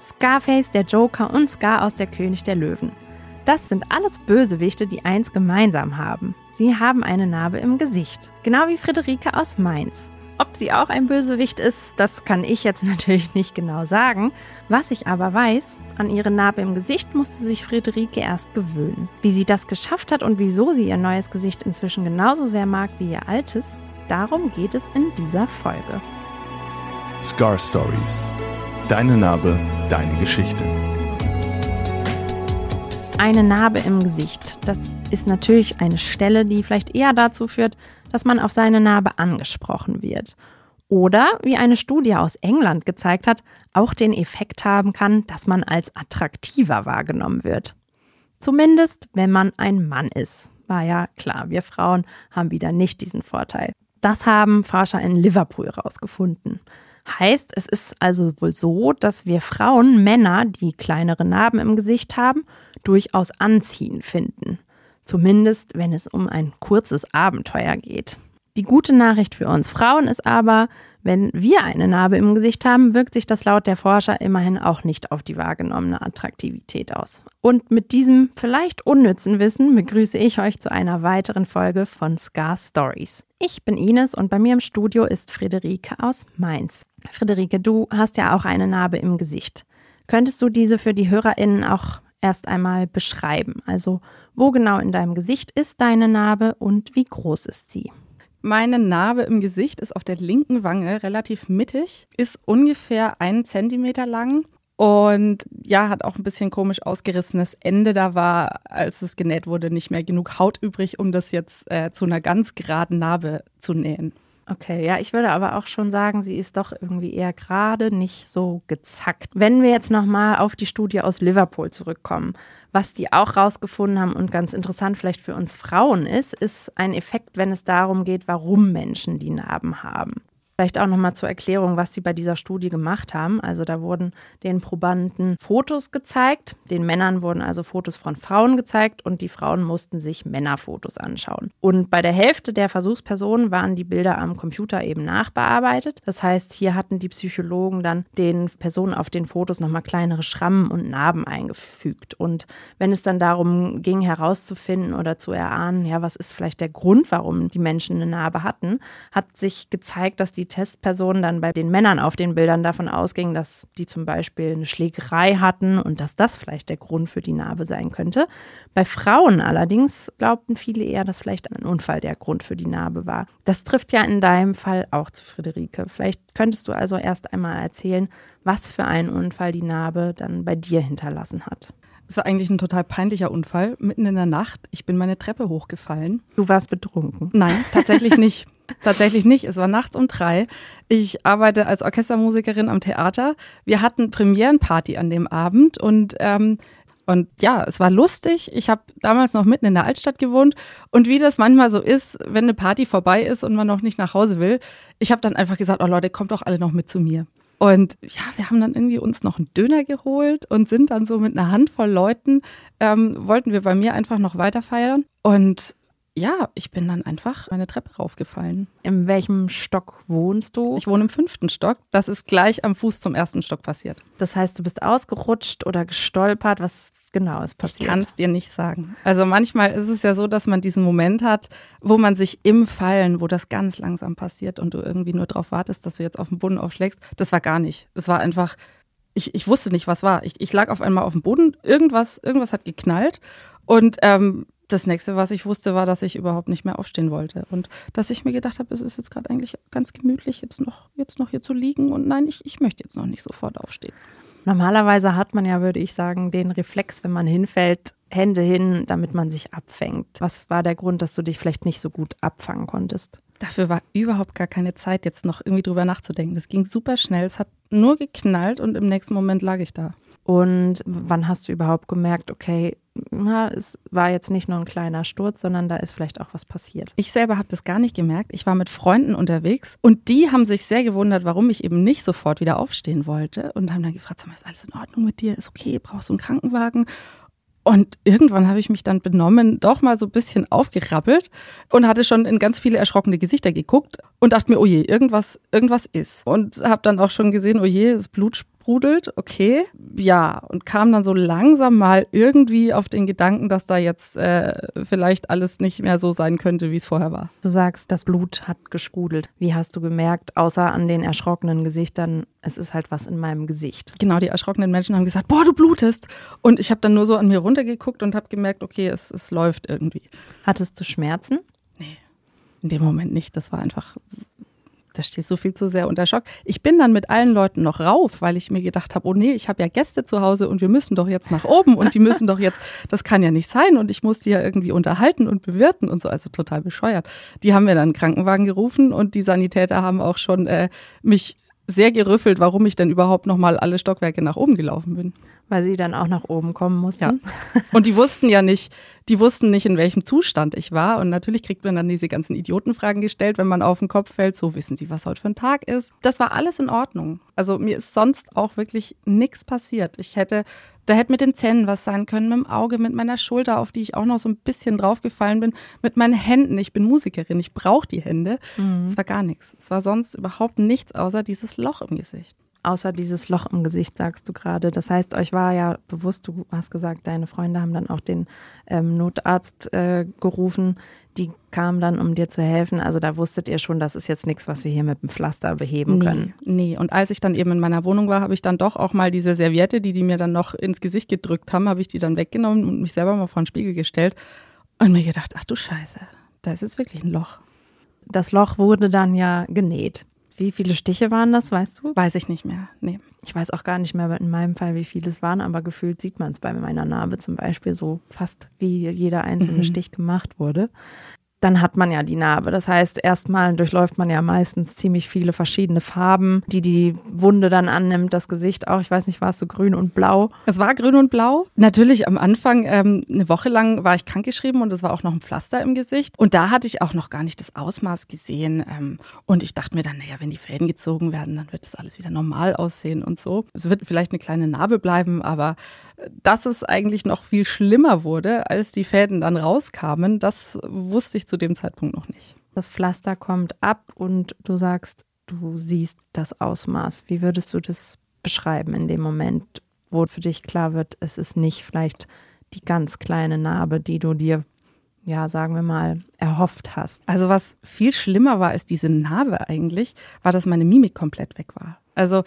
Scarface, der Joker und Scar aus der König der Löwen. Das sind alles Bösewichte, die eins gemeinsam haben. Sie haben eine Narbe im Gesicht. Genau wie Friederike aus Mainz. Ob sie auch ein Bösewicht ist, das kann ich jetzt natürlich nicht genau sagen. Was ich aber weiß, an ihre Narbe im Gesicht musste sich Friederike erst gewöhnen. Wie sie das geschafft hat und wieso sie ihr neues Gesicht inzwischen genauso sehr mag wie ihr altes, darum geht es in dieser Folge. Scar Stories. Deine Narbe, deine Geschichte. Eine Narbe im Gesicht. Das ist natürlich eine Stelle, die vielleicht eher dazu führt, dass man auf seine Narbe angesprochen wird. Oder, wie eine Studie aus England gezeigt hat, auch den Effekt haben kann, dass man als attraktiver wahrgenommen wird. Zumindest, wenn man ein Mann ist. War ja klar, wir Frauen haben wieder nicht diesen Vorteil. Das haben Forscher in Liverpool herausgefunden. Heißt, es ist also wohl so, dass wir Frauen Männer, die kleinere Narben im Gesicht haben, durchaus anziehen finden. Zumindest, wenn es um ein kurzes Abenteuer geht. Die gute Nachricht für uns Frauen ist aber, wenn wir eine Narbe im Gesicht haben, wirkt sich das laut der Forscher immerhin auch nicht auf die wahrgenommene Attraktivität aus. Und mit diesem vielleicht unnützen Wissen begrüße ich euch zu einer weiteren Folge von Scar Stories. Ich bin Ines und bei mir im Studio ist Friederike aus Mainz. Friederike, du hast ja auch eine Narbe im Gesicht. Könntest du diese für die HörerInnen auch erst einmal beschreiben? Also, wo genau in deinem Gesicht ist deine Narbe und wie groß ist sie? Meine Narbe im Gesicht ist auf der linken Wange relativ mittig, ist ungefähr einen Zentimeter lang und ja, hat auch ein bisschen komisch ausgerissenes Ende. Da war, als es genäht wurde, nicht mehr genug Haut übrig, um das jetzt äh, zu einer ganz geraden Narbe zu nähen. Okay, ja, ich würde aber auch schon sagen, sie ist doch irgendwie eher gerade, nicht so gezackt. Wenn wir jetzt nochmal auf die Studie aus Liverpool zurückkommen, was die auch rausgefunden haben und ganz interessant vielleicht für uns Frauen ist, ist ein Effekt, wenn es darum geht, warum Menschen die Narben haben. Vielleicht auch nochmal zur Erklärung, was sie bei dieser Studie gemacht haben. Also da wurden den Probanden Fotos gezeigt. Den Männern wurden also Fotos von Frauen gezeigt und die Frauen mussten sich Männerfotos anschauen. Und bei der Hälfte der Versuchspersonen waren die Bilder am Computer eben nachbearbeitet. Das heißt, hier hatten die Psychologen dann den Personen auf den Fotos nochmal kleinere Schrammen und Narben eingefügt. Und wenn es dann darum ging, herauszufinden oder zu erahnen, ja, was ist vielleicht der Grund, warum die Menschen eine Narbe hatten, hat sich gezeigt, dass die Testpersonen dann bei den Männern auf den Bildern davon ausgingen, dass die zum Beispiel eine Schlägerei hatten und dass das vielleicht der Grund für die Narbe sein könnte. Bei Frauen allerdings glaubten viele eher, dass vielleicht ein Unfall der Grund für die Narbe war. Das trifft ja in deinem Fall auch zu Friederike. Vielleicht könntest du also erst einmal erzählen, was für einen Unfall die Narbe dann bei dir hinterlassen hat. Es war eigentlich ein total peinlicher Unfall. Mitten in der Nacht, ich bin meine Treppe hochgefallen. Du warst betrunken? Nein, tatsächlich nicht. Tatsächlich nicht. Es war nachts um drei. Ich arbeite als Orchestermusikerin am Theater. Wir hatten Premierenparty an dem Abend und ähm, und ja, es war lustig. Ich habe damals noch mitten in der Altstadt gewohnt. Und wie das manchmal so ist, wenn eine Party vorbei ist und man noch nicht nach Hause will, ich habe dann einfach gesagt, oh Leute, kommt doch alle noch mit zu mir. Und ja, wir haben dann irgendwie uns noch einen Döner geholt und sind dann so mit einer Handvoll Leuten, ähm, wollten wir bei mir einfach noch weiter feiern. Und ja, ich bin dann einfach meine Treppe raufgefallen. In welchem Stock wohnst du? Ich wohne im fünften Stock. Das ist gleich am Fuß zum ersten Stock passiert. Das heißt, du bist ausgerutscht oder gestolpert. Was genau ist passiert? Ich kann es dir nicht sagen. Also manchmal ist es ja so, dass man diesen Moment hat, wo man sich im Fallen, wo das ganz langsam passiert und du irgendwie nur darauf wartest, dass du jetzt auf den Boden aufschlägst. Das war gar nicht. Es war einfach, ich, ich wusste nicht, was war. Ich, ich lag auf einmal auf dem Boden, irgendwas, irgendwas hat geknallt und ähm, das nächste, was ich wusste, war, dass ich überhaupt nicht mehr aufstehen wollte. Und dass ich mir gedacht habe, es ist jetzt gerade eigentlich ganz gemütlich, jetzt noch, jetzt noch hier zu liegen. Und nein, ich, ich möchte jetzt noch nicht sofort aufstehen. Normalerweise hat man ja, würde ich sagen, den Reflex, wenn man hinfällt, Hände hin, damit man sich abfängt. Was war der Grund, dass du dich vielleicht nicht so gut abfangen konntest? Dafür war überhaupt gar keine Zeit, jetzt noch irgendwie drüber nachzudenken. Das ging super schnell. Es hat nur geknallt und im nächsten Moment lag ich da. Und wann hast du überhaupt gemerkt, okay, na, es war jetzt nicht nur ein kleiner Sturz, sondern da ist vielleicht auch was passiert. Ich selber habe das gar nicht gemerkt. Ich war mit Freunden unterwegs und die haben sich sehr gewundert, warum ich eben nicht sofort wieder aufstehen wollte und haben dann gefragt, sag mal, ist alles in Ordnung mit dir? Ist okay? Brauchst du einen Krankenwagen? Und irgendwann habe ich mich dann benommen, doch mal so ein bisschen aufgerappelt und hatte schon in ganz viele erschrockene Gesichter geguckt und dachte mir, oh je, irgendwas, irgendwas ist. Und habe dann auch schon gesehen, oh je, das Blut sprudelt, okay. Ja, und kam dann so langsam mal irgendwie auf den Gedanken, dass da jetzt äh, vielleicht alles nicht mehr so sein könnte, wie es vorher war. Du sagst, das Blut hat gesprudelt. Wie hast du gemerkt, außer an den erschrockenen Gesichtern, es ist halt was in meinem Gesicht? Genau, die erschrockenen Menschen haben gesagt, boah, du blutest. Und ich habe dann nur so an mir runtergeguckt und habe gemerkt, okay, es, es läuft irgendwie. Hattest du Schmerzen? Nee, in dem Moment nicht. Das war einfach da stehst du viel zu sehr unter Schock. Ich bin dann mit allen Leuten noch rauf, weil ich mir gedacht habe, oh nee, ich habe ja Gäste zu Hause und wir müssen doch jetzt nach oben und die müssen doch jetzt, das kann ja nicht sein und ich muss die ja irgendwie unterhalten und bewirten und so, also total bescheuert. Die haben mir dann einen Krankenwagen gerufen und die Sanitäter haben auch schon äh, mich sehr gerüffelt, warum ich denn überhaupt nochmal alle Stockwerke nach oben gelaufen bin. Weil sie dann auch nach oben kommen mussten. Ja. Und die wussten ja nicht, die wussten nicht, in welchem Zustand ich war. Und natürlich kriegt man dann diese ganzen Idiotenfragen gestellt, wenn man auf den Kopf fällt. So wissen sie, was heute für ein Tag ist. Das war alles in Ordnung. Also mir ist sonst auch wirklich nichts passiert. Ich hätte, da hätte mit den Zähnen was sein können, mit dem Auge, mit meiner Schulter, auf die ich auch noch so ein bisschen draufgefallen bin, mit meinen Händen. Ich bin Musikerin, ich brauche die Hände. Mhm. Es war gar nichts. Es war sonst überhaupt nichts außer dieses Loch im Gesicht außer dieses Loch im Gesicht, sagst du gerade. Das heißt, euch war ja bewusst, du hast gesagt, deine Freunde haben dann auch den ähm, Notarzt äh, gerufen. Die kamen dann, um dir zu helfen. Also da wusstet ihr schon, das ist jetzt nichts, was wir hier mit dem Pflaster beheben nee, können. Nee, und als ich dann eben in meiner Wohnung war, habe ich dann doch auch mal diese Serviette, die die mir dann noch ins Gesicht gedrückt haben, habe ich die dann weggenommen und mich selber mal vor den Spiegel gestellt und mir gedacht, ach du Scheiße, da ist jetzt wirklich ein Loch. Das Loch wurde dann ja genäht. Wie viele Stiche waren das, weißt du? Weiß ich nicht mehr. Nee. Ich weiß auch gar nicht mehr in meinem Fall, wie viele es waren, aber gefühlt sieht man es bei meiner Narbe zum Beispiel so fast, wie jeder einzelne mhm. Stich gemacht wurde dann hat man ja die Narbe. Das heißt, erstmal durchläuft man ja meistens ziemlich viele verschiedene Farben, die die Wunde dann annimmt, das Gesicht auch. Ich weiß nicht, war es so grün und blau? Es war grün und blau. Natürlich am Anfang, ähm, eine Woche lang war ich krankgeschrieben und es war auch noch ein Pflaster im Gesicht. Und da hatte ich auch noch gar nicht das Ausmaß gesehen. Ähm, und ich dachte mir dann, naja, wenn die Fäden gezogen werden, dann wird das alles wieder normal aussehen und so. Es wird vielleicht eine kleine Narbe bleiben, aber dass es eigentlich noch viel schlimmer wurde, als die Fäden dann rauskamen, das wusste ich zu dem Zeitpunkt noch nicht. Das Pflaster kommt ab und du sagst, du siehst das Ausmaß. Wie würdest du das beschreiben in dem Moment, wo für dich klar wird, es ist nicht vielleicht die ganz kleine Narbe, die du dir, ja, sagen wir mal, erhofft hast? Also was viel schlimmer war als diese Narbe eigentlich, war, dass meine Mimik komplett weg war. Also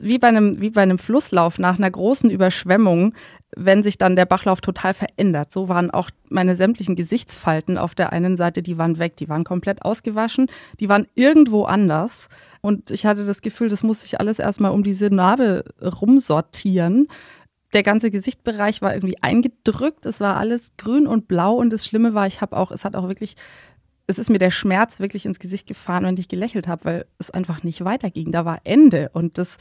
wie bei, einem, wie bei einem Flusslauf nach einer großen Überschwemmung, wenn sich dann der Bachlauf total verändert. So waren auch meine sämtlichen Gesichtsfalten auf der einen Seite, die waren weg, die waren komplett ausgewaschen, die waren irgendwo anders. Und ich hatte das Gefühl, das muss sich alles erstmal um diese Narbe rumsortieren. Der ganze Gesichtbereich war irgendwie eingedrückt, es war alles grün und blau und das Schlimme war, ich habe auch, es hat auch wirklich es ist mir der Schmerz wirklich ins Gesicht gefahren, wenn ich gelächelt habe, weil es einfach nicht weiterging. Da war Ende. Und das,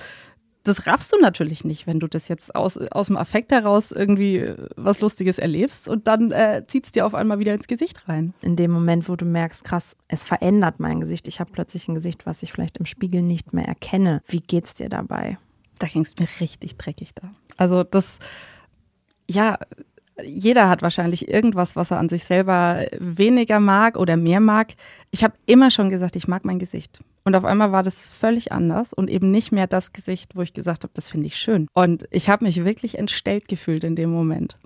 das raffst du natürlich nicht, wenn du das jetzt aus, aus dem Affekt heraus irgendwie äh, was Lustiges erlebst und dann äh, zieht es dir auf einmal wieder ins Gesicht rein. In dem Moment, wo du merkst, krass, es verändert mein Gesicht. Ich habe plötzlich ein Gesicht, was ich vielleicht im Spiegel nicht mehr erkenne. Wie geht's dir dabei? Da ging es mir richtig dreckig da. Also das, ja, jeder hat wahrscheinlich irgendwas, was er an sich selber weniger mag oder mehr mag. Ich habe immer schon gesagt, ich mag mein Gesicht. Und auf einmal war das völlig anders und eben nicht mehr das Gesicht, wo ich gesagt habe, das finde ich schön. Und ich habe mich wirklich entstellt gefühlt in dem Moment.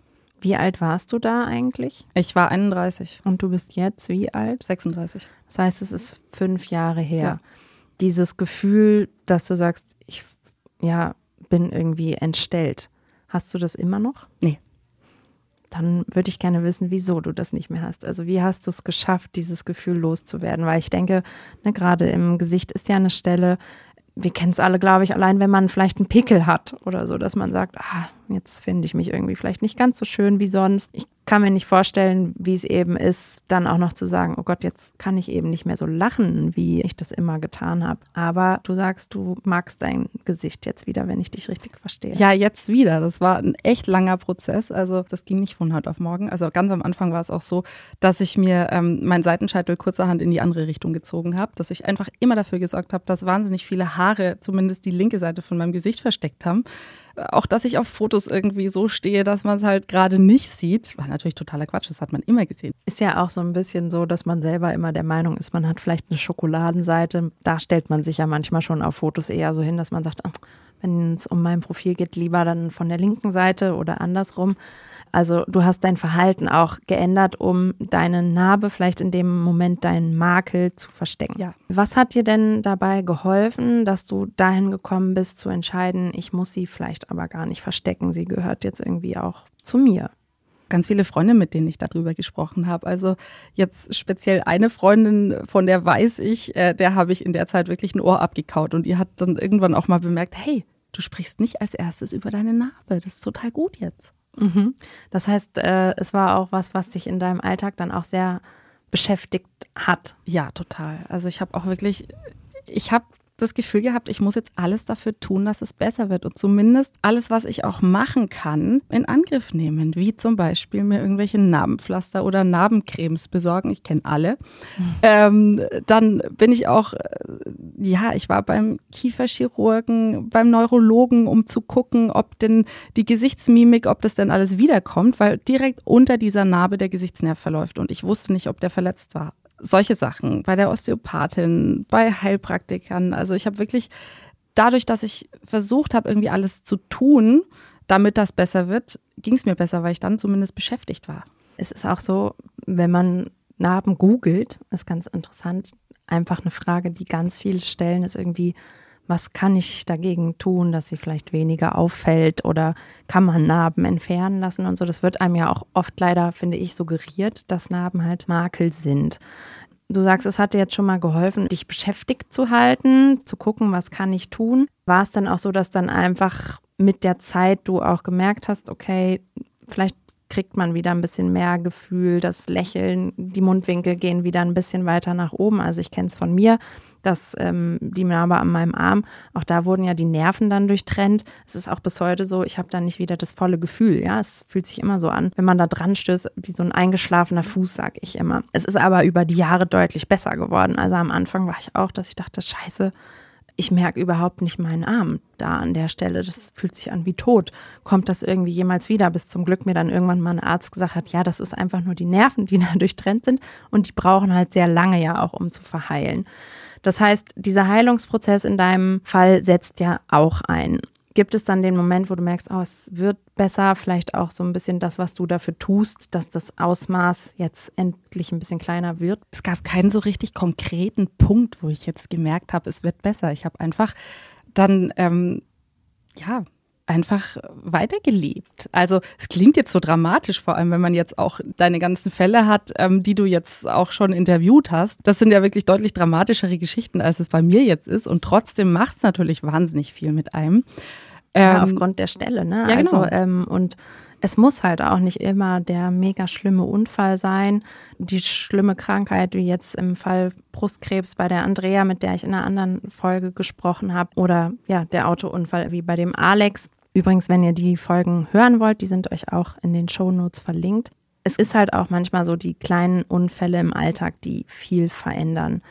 Wie alt warst du da eigentlich? Ich war 31. Und du bist jetzt wie alt? 36. Das heißt, es ist fünf Jahre her. Ja. Dieses Gefühl, dass du sagst, ich ja, bin irgendwie entstellt. Hast du das immer noch? Nee dann würde ich gerne wissen, wieso du das nicht mehr hast. Also wie hast du es geschafft, dieses Gefühl loszuwerden? Weil ich denke, ne, gerade im Gesicht ist ja eine Stelle, wir kennen es alle, glaube ich, allein wenn man vielleicht einen Pickel hat oder so, dass man sagt, ah, jetzt finde ich mich irgendwie vielleicht nicht ganz so schön wie sonst. Ich kann mir nicht vorstellen, wie es eben ist, dann auch noch zu sagen, oh Gott, jetzt kann ich eben nicht mehr so lachen, wie ich das immer getan habe. Aber du sagst, du magst dein Gesicht jetzt wieder, wenn ich dich richtig verstehe. Ja, jetzt wieder. Das war ein echt langer Prozess. Also das ging nicht von heute auf morgen. Also ganz am Anfang war es auch so, dass ich mir ähm, meinen Seitenscheitel kurzerhand in die andere Richtung gezogen habe, dass ich einfach immer dafür gesorgt habe, dass wahnsinnig viele Haare zumindest die linke Seite von meinem Gesicht versteckt haben auch, dass ich auf Fotos irgendwie so stehe, dass man es halt gerade nicht sieht, war natürlich totaler Quatsch. Das hat man immer gesehen. Ist ja auch so ein bisschen so, dass man selber immer der Meinung ist, man hat vielleicht eine Schokoladenseite. Da stellt man sich ja manchmal schon auf Fotos eher so hin, dass man sagt, ach, wenn es um mein Profil geht, lieber dann von der linken Seite oder andersrum. Also du hast dein Verhalten auch geändert, um deine Narbe, vielleicht in dem Moment deinen Makel zu verstecken. Ja. Was hat dir denn dabei geholfen, dass du dahin gekommen bist zu entscheiden, ich muss sie vielleicht aber gar nicht verstecken, sie gehört jetzt irgendwie auch zu mir? Ganz viele Freunde, mit denen ich darüber gesprochen habe. Also jetzt speziell eine Freundin, von der weiß ich, äh, der habe ich in der Zeit wirklich ein Ohr abgekaut und die hat dann irgendwann auch mal bemerkt, hey, du sprichst nicht als erstes über deine Narbe. Das ist total gut jetzt. Mhm. Das heißt, äh, es war auch was, was dich in deinem Alltag dann auch sehr beschäftigt hat. Ja, total. Also ich habe auch wirklich, ich habe das Gefühl gehabt, ich muss jetzt alles dafür tun, dass es besser wird und zumindest alles, was ich auch machen kann, in Angriff nehmen, wie zum Beispiel mir irgendwelche Narbenpflaster oder Narbencremes besorgen. Ich kenne alle. Mhm. Ähm, dann bin ich auch, äh, ja, ich war beim Kieferchirurgen, beim Neurologen, um zu gucken, ob denn die Gesichtsmimik, ob das denn alles wiederkommt, weil direkt unter dieser Narbe der Gesichtsnerv verläuft und ich wusste nicht, ob der verletzt war solche Sachen, bei der Osteopathin, bei Heilpraktikern. Also ich habe wirklich dadurch, dass ich versucht habe, irgendwie alles zu tun, damit das besser wird, ging es mir besser, weil ich dann zumindest beschäftigt war. Es ist auch so, wenn man Narben googelt, ist ganz interessant, einfach eine Frage, die ganz viele stellen, ist irgendwie, was kann ich dagegen tun, dass sie vielleicht weniger auffällt oder kann man Narben entfernen lassen und so. Das wird einem ja auch oft leider, finde ich, suggeriert, dass Narben halt Makel sind. Du sagst, es hat dir jetzt schon mal geholfen, dich beschäftigt zu halten, zu gucken, was kann ich tun. War es dann auch so, dass dann einfach mit der Zeit du auch gemerkt hast, okay, vielleicht kriegt man wieder ein bisschen mehr Gefühl, das Lächeln, die Mundwinkel gehen wieder ein bisschen weiter nach oben. Also ich kenne es von mir, dass ähm, die Narbe an meinem Arm, auch da wurden ja die Nerven dann durchtrennt. Es ist auch bis heute so, ich habe dann nicht wieder das volle Gefühl. Ja, es fühlt sich immer so an, wenn man da dran stößt, wie so ein eingeschlafener Fuß, sag ich immer. Es ist aber über die Jahre deutlich besser geworden. Also am Anfang war ich auch, dass ich dachte, scheiße, ich merke überhaupt nicht meinen Arm da an der Stelle. Das fühlt sich an wie tot. Kommt das irgendwie jemals wieder? Bis zum Glück mir dann irgendwann mal ein Arzt gesagt hat, ja, das ist einfach nur die Nerven, die da durchtrennt sind und die brauchen halt sehr lange ja auch, um zu verheilen. Das heißt, dieser Heilungsprozess in deinem Fall setzt ja auch ein. Gibt es dann den Moment, wo du merkst, oh, es wird besser, vielleicht auch so ein bisschen das, was du dafür tust, dass das Ausmaß jetzt endlich ein bisschen kleiner wird? Es gab keinen so richtig konkreten Punkt, wo ich jetzt gemerkt habe, es wird besser. Ich habe einfach dann, ähm, ja, einfach weitergelebt. Also es klingt jetzt so dramatisch, vor allem wenn man jetzt auch deine ganzen Fälle hat, ähm, die du jetzt auch schon interviewt hast. Das sind ja wirklich deutlich dramatischere Geschichten, als es bei mir jetzt ist. Und trotzdem macht es natürlich wahnsinnig viel mit einem. Ja, ähm, aufgrund der Stelle, ne? Ja, genau. Also, ähm, und es muss halt auch nicht immer der mega schlimme Unfall sein, die schlimme Krankheit, wie jetzt im Fall Brustkrebs bei der Andrea, mit der ich in einer anderen Folge gesprochen habe, oder ja, der Autounfall wie bei dem Alex. Übrigens, wenn ihr die Folgen hören wollt, die sind euch auch in den Shownotes verlinkt. Es ist halt auch manchmal so die kleinen Unfälle im Alltag, die viel verändern.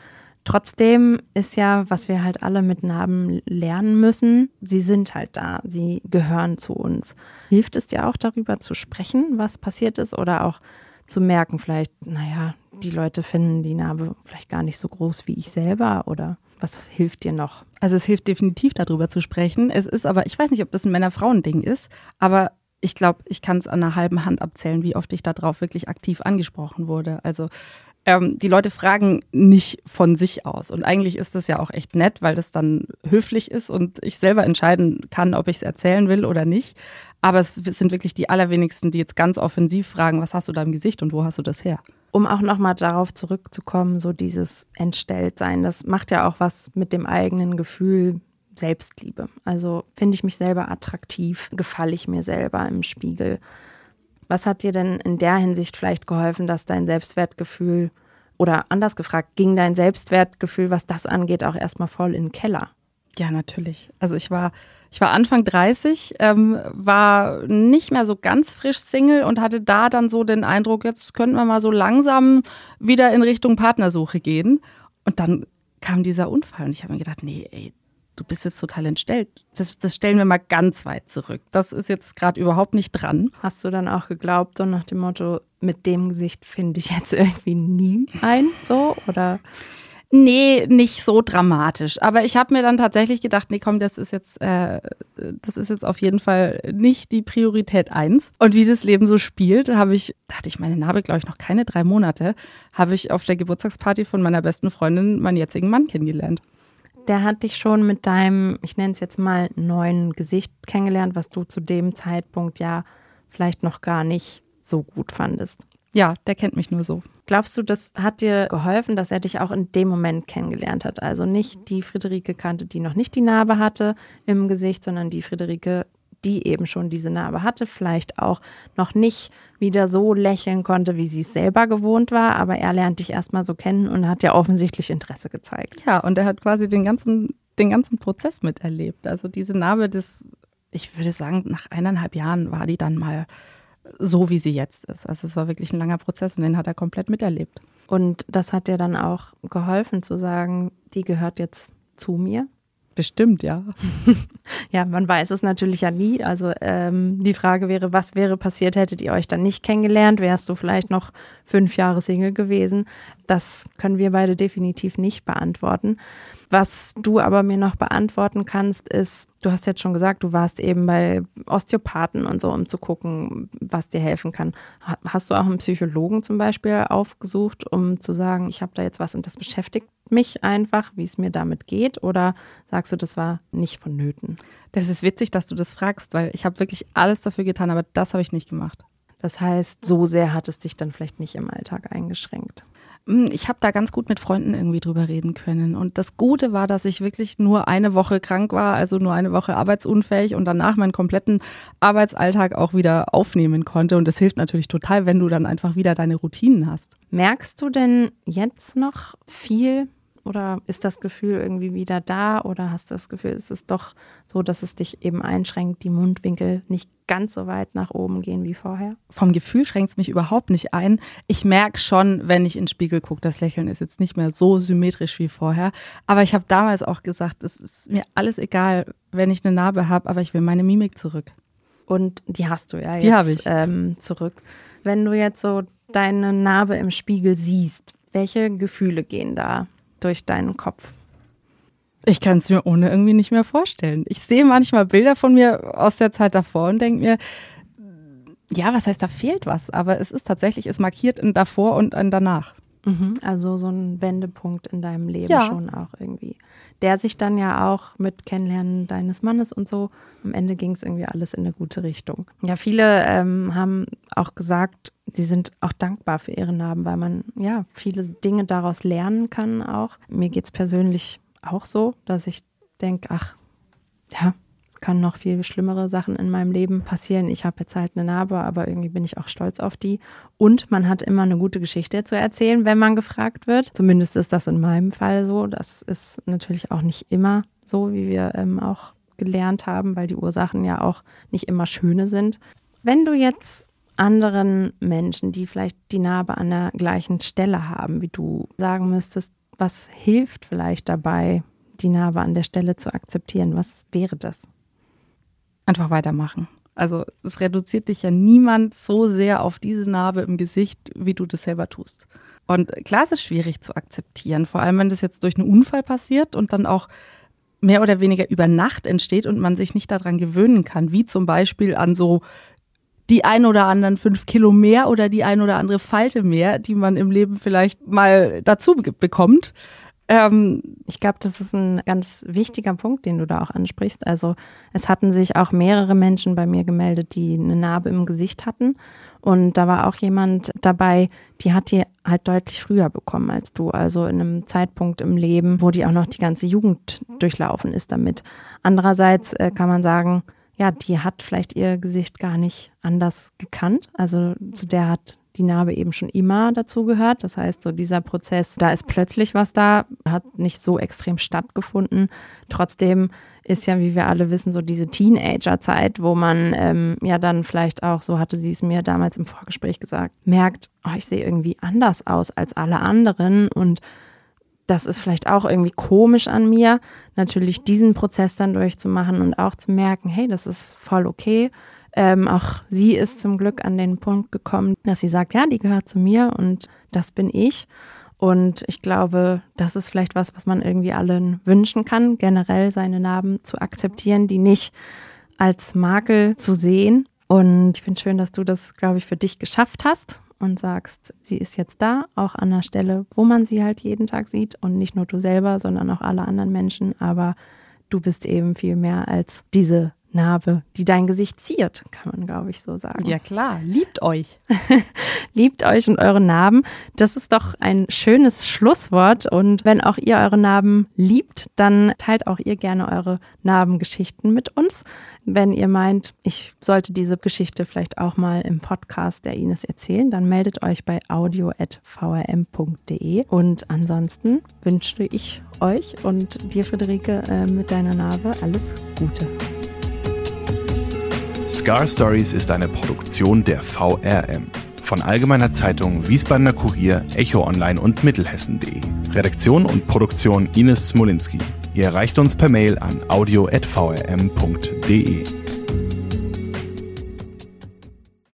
Trotzdem ist ja, was wir halt alle mit Narben lernen müssen, sie sind halt da, sie gehören zu uns. Hilft es dir auch darüber zu sprechen, was passiert ist oder auch zu merken, vielleicht, naja, die Leute finden die Narbe vielleicht gar nicht so groß wie ich selber oder was hilft dir noch? Also es hilft definitiv darüber zu sprechen. Es ist aber, ich weiß nicht, ob das ein Männer-Frauen-Ding ist, aber ich glaube, ich kann es an einer halben Hand abzählen, wie oft ich darauf wirklich aktiv angesprochen wurde. Also ähm, die Leute fragen nicht von sich aus. Und eigentlich ist das ja auch echt nett, weil das dann höflich ist und ich selber entscheiden kann, ob ich es erzählen will oder nicht. Aber es sind wirklich die allerwenigsten, die jetzt ganz offensiv fragen, was hast du da im Gesicht und wo hast du das her? Um auch nochmal darauf zurückzukommen, so dieses Entstelltsein, das macht ja auch was mit dem eigenen Gefühl Selbstliebe. Also finde ich mich selber attraktiv, gefalle ich mir selber im Spiegel. Was hat dir denn in der Hinsicht vielleicht geholfen, dass dein Selbstwertgefühl oder anders gefragt, ging dein Selbstwertgefühl, was das angeht, auch erstmal voll in den Keller? Ja, natürlich. Also ich war, ich war Anfang 30, ähm, war nicht mehr so ganz frisch Single und hatte da dann so den Eindruck, jetzt könnten wir mal so langsam wieder in Richtung Partnersuche gehen. Und dann kam dieser Unfall und ich habe mir gedacht, nee, ey, du bist jetzt total entstellt. Das, das stellen wir mal ganz weit zurück. Das ist jetzt gerade überhaupt nicht dran. Hast du dann auch geglaubt, so nach dem Motto, mit dem Gesicht finde ich jetzt irgendwie nie ein, so? Oder? Nee, nicht so dramatisch. Aber ich habe mir dann tatsächlich gedacht, nee, komm, das ist jetzt, äh, das ist jetzt auf jeden Fall nicht die Priorität eins. Und wie das Leben so spielt, habe ich, da hatte ich meine Narbe, glaube ich, noch keine drei Monate, habe ich auf der Geburtstagsparty von meiner besten Freundin meinen jetzigen Mann kennengelernt. Der hat dich schon mit deinem, ich nenne es jetzt mal, neuen Gesicht kennengelernt, was du zu dem Zeitpunkt ja vielleicht noch gar nicht so gut fandest. Ja, der kennt mich nur so. Glaubst du, das hat dir geholfen, dass er dich auch in dem Moment kennengelernt hat? Also nicht die Friederike kannte, die noch nicht die Narbe hatte im Gesicht, sondern die Friederike, die eben schon diese Narbe hatte, vielleicht auch noch nicht wieder so lächeln konnte, wie sie es selber gewohnt war, aber er lernt dich erstmal so kennen und hat ja offensichtlich Interesse gezeigt. Ja, und er hat quasi den ganzen, den ganzen Prozess miterlebt. Also diese Narbe, das, ich würde sagen, nach eineinhalb Jahren war die dann mal so, wie sie jetzt ist. Also es war wirklich ein langer Prozess und den hat er komplett miterlebt. Und das hat dir dann auch geholfen zu sagen, die gehört jetzt zu mir. Bestimmt, ja. ja, man weiß es natürlich ja nie. Also ähm, die Frage wäre, was wäre passiert, hättet ihr euch dann nicht kennengelernt? Wärst du vielleicht noch fünf Jahre Single gewesen? Das können wir beide definitiv nicht beantworten. Was du aber mir noch beantworten kannst, ist, du hast jetzt schon gesagt, du warst eben bei Osteopathen und so, um zu gucken, was dir helfen kann. Hast du auch einen Psychologen zum Beispiel aufgesucht, um zu sagen, ich habe da jetzt was und das beschäftigt mich einfach, wie es mir damit geht? Oder sagst du, das war nicht vonnöten? Das ist witzig, dass du das fragst, weil ich habe wirklich alles dafür getan, aber das habe ich nicht gemacht. Das heißt, so sehr hat es dich dann vielleicht nicht im Alltag eingeschränkt. Hm, ich habe da ganz gut mit Freunden irgendwie drüber reden können. Und das Gute war, dass ich wirklich nur eine Woche krank war, also nur eine Woche arbeitsunfähig und danach meinen kompletten Arbeitsalltag auch wieder aufnehmen konnte. Und das hilft natürlich total, wenn du dann einfach wieder deine Routinen hast. Merkst du denn jetzt noch viel oder ist das Gefühl irgendwie wieder da? Oder hast du das Gefühl, ist es doch so, dass es dich eben einschränkt, die Mundwinkel nicht ganz so weit nach oben gehen wie vorher? Vom Gefühl schränkt es mich überhaupt nicht ein. Ich merke schon, wenn ich in den Spiegel gucke, das Lächeln ist jetzt nicht mehr so symmetrisch wie vorher. Aber ich habe damals auch gesagt, es ist mir alles egal, wenn ich eine Narbe habe, aber ich will meine Mimik zurück. Und die hast du ja die jetzt ähm, zurück. Wenn du jetzt so deine Narbe im Spiegel siehst, welche Gefühle gehen da durch deinen Kopf? Ich kann es mir ohne irgendwie nicht mehr vorstellen. Ich sehe manchmal Bilder von mir aus der Zeit davor und denke mir, ja, was heißt, da fehlt was? Aber es ist tatsächlich, es markiert ein davor und ein danach. Mhm, also so ein Wendepunkt in deinem Leben ja. schon auch irgendwie. Der sich dann ja auch mit Kennenlernen deines Mannes und so, am Ende ging es irgendwie alles in eine gute Richtung. Ja, viele ähm, haben auch gesagt, sie sind auch dankbar für ihre Narben, weil man ja viele Dinge daraus lernen kann auch. Mir geht es persönlich auch so, dass ich denke, ach, ja, es kann noch viel schlimmere Sachen in meinem Leben passieren. Ich habe jetzt halt eine Narbe, aber irgendwie bin ich auch stolz auf die. Und man hat immer eine gute Geschichte zu erzählen, wenn man gefragt wird. Zumindest ist das in meinem Fall so. Das ist natürlich auch nicht immer so, wie wir ähm, auch gelernt haben, weil die Ursachen ja auch nicht immer schöne sind. Wenn du jetzt anderen Menschen, die vielleicht die Narbe an der gleichen Stelle haben, wie du sagen müsstest, was hilft vielleicht dabei, die Narbe an der Stelle zu akzeptieren? Was wäre das? Einfach weitermachen. Also es reduziert dich ja niemand so sehr auf diese Narbe im Gesicht, wie du das selber tust. Und klar, es ist schwierig zu akzeptieren, vor allem wenn das jetzt durch einen Unfall passiert und dann auch mehr oder weniger über Nacht entsteht und man sich nicht daran gewöhnen kann, wie zum Beispiel an so die ein oder anderen fünf Kilo mehr oder die ein oder andere Falte mehr, die man im Leben vielleicht mal dazu bekommt. Ähm, ich glaube, das ist ein ganz wichtiger Punkt, den du da auch ansprichst. Also es hatten sich auch mehrere Menschen bei mir gemeldet, die eine Narbe im Gesicht hatten. Und da war auch jemand dabei, die hat die halt deutlich früher bekommen als du. Also in einem Zeitpunkt im Leben, wo die auch noch die ganze Jugend durchlaufen ist damit. Andererseits äh, kann man sagen, ja, die hat vielleicht ihr Gesicht gar nicht anders gekannt. Also zu der hat die Narbe eben schon immer dazu gehört. Das heißt, so dieser Prozess, da ist plötzlich was da, hat nicht so extrem stattgefunden. Trotzdem ist ja, wie wir alle wissen, so diese Teenager-Zeit, wo man ähm, ja dann vielleicht auch, so hatte sie es mir damals im Vorgespräch gesagt, merkt, oh, ich sehe irgendwie anders aus als alle anderen und das ist vielleicht auch irgendwie komisch an mir, natürlich diesen Prozess dann durchzumachen und auch zu merken, hey, das ist voll okay. Ähm, auch sie ist zum Glück an den Punkt gekommen, dass sie sagt, ja, die gehört zu mir und das bin ich. Und ich glaube, das ist vielleicht was, was man irgendwie allen wünschen kann, generell seine Narben zu akzeptieren, die nicht als Makel zu sehen. Und ich finde schön, dass du das, glaube ich, für dich geschafft hast und sagst, sie ist jetzt da, auch an der Stelle, wo man sie halt jeden Tag sieht und nicht nur du selber, sondern auch alle anderen Menschen. Aber du bist eben viel mehr als diese Narbe, die dein Gesicht ziert, kann man, glaube ich, so sagen. Ja klar, liebt euch. liebt euch und eure Narben. Das ist doch ein schönes Schlusswort. Und wenn auch ihr eure Narben liebt, dann teilt auch ihr gerne eure Narbengeschichten mit uns. Wenn ihr meint, ich sollte diese Geschichte vielleicht auch mal im Podcast der Ines erzählen, dann meldet euch bei audio.vrm.de. Und ansonsten wünsche ich euch und dir, Friederike, äh, mit deiner Narbe alles Gute. Scar Stories ist eine Produktion der VRM von Allgemeiner Zeitung, Wiesbadener Kurier, Echo Online und Mittelhessen.de. Redaktion und Produktion Ines Smolinski. Ihr erreicht uns per Mail an audio.vrm.de.